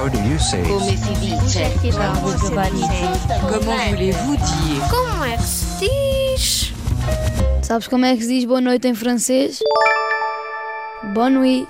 How do you say? Come si dice? Como voulez-vous dire Como é que se diz? Sabes como é que se diz boa noite em francês? Bonne nuit.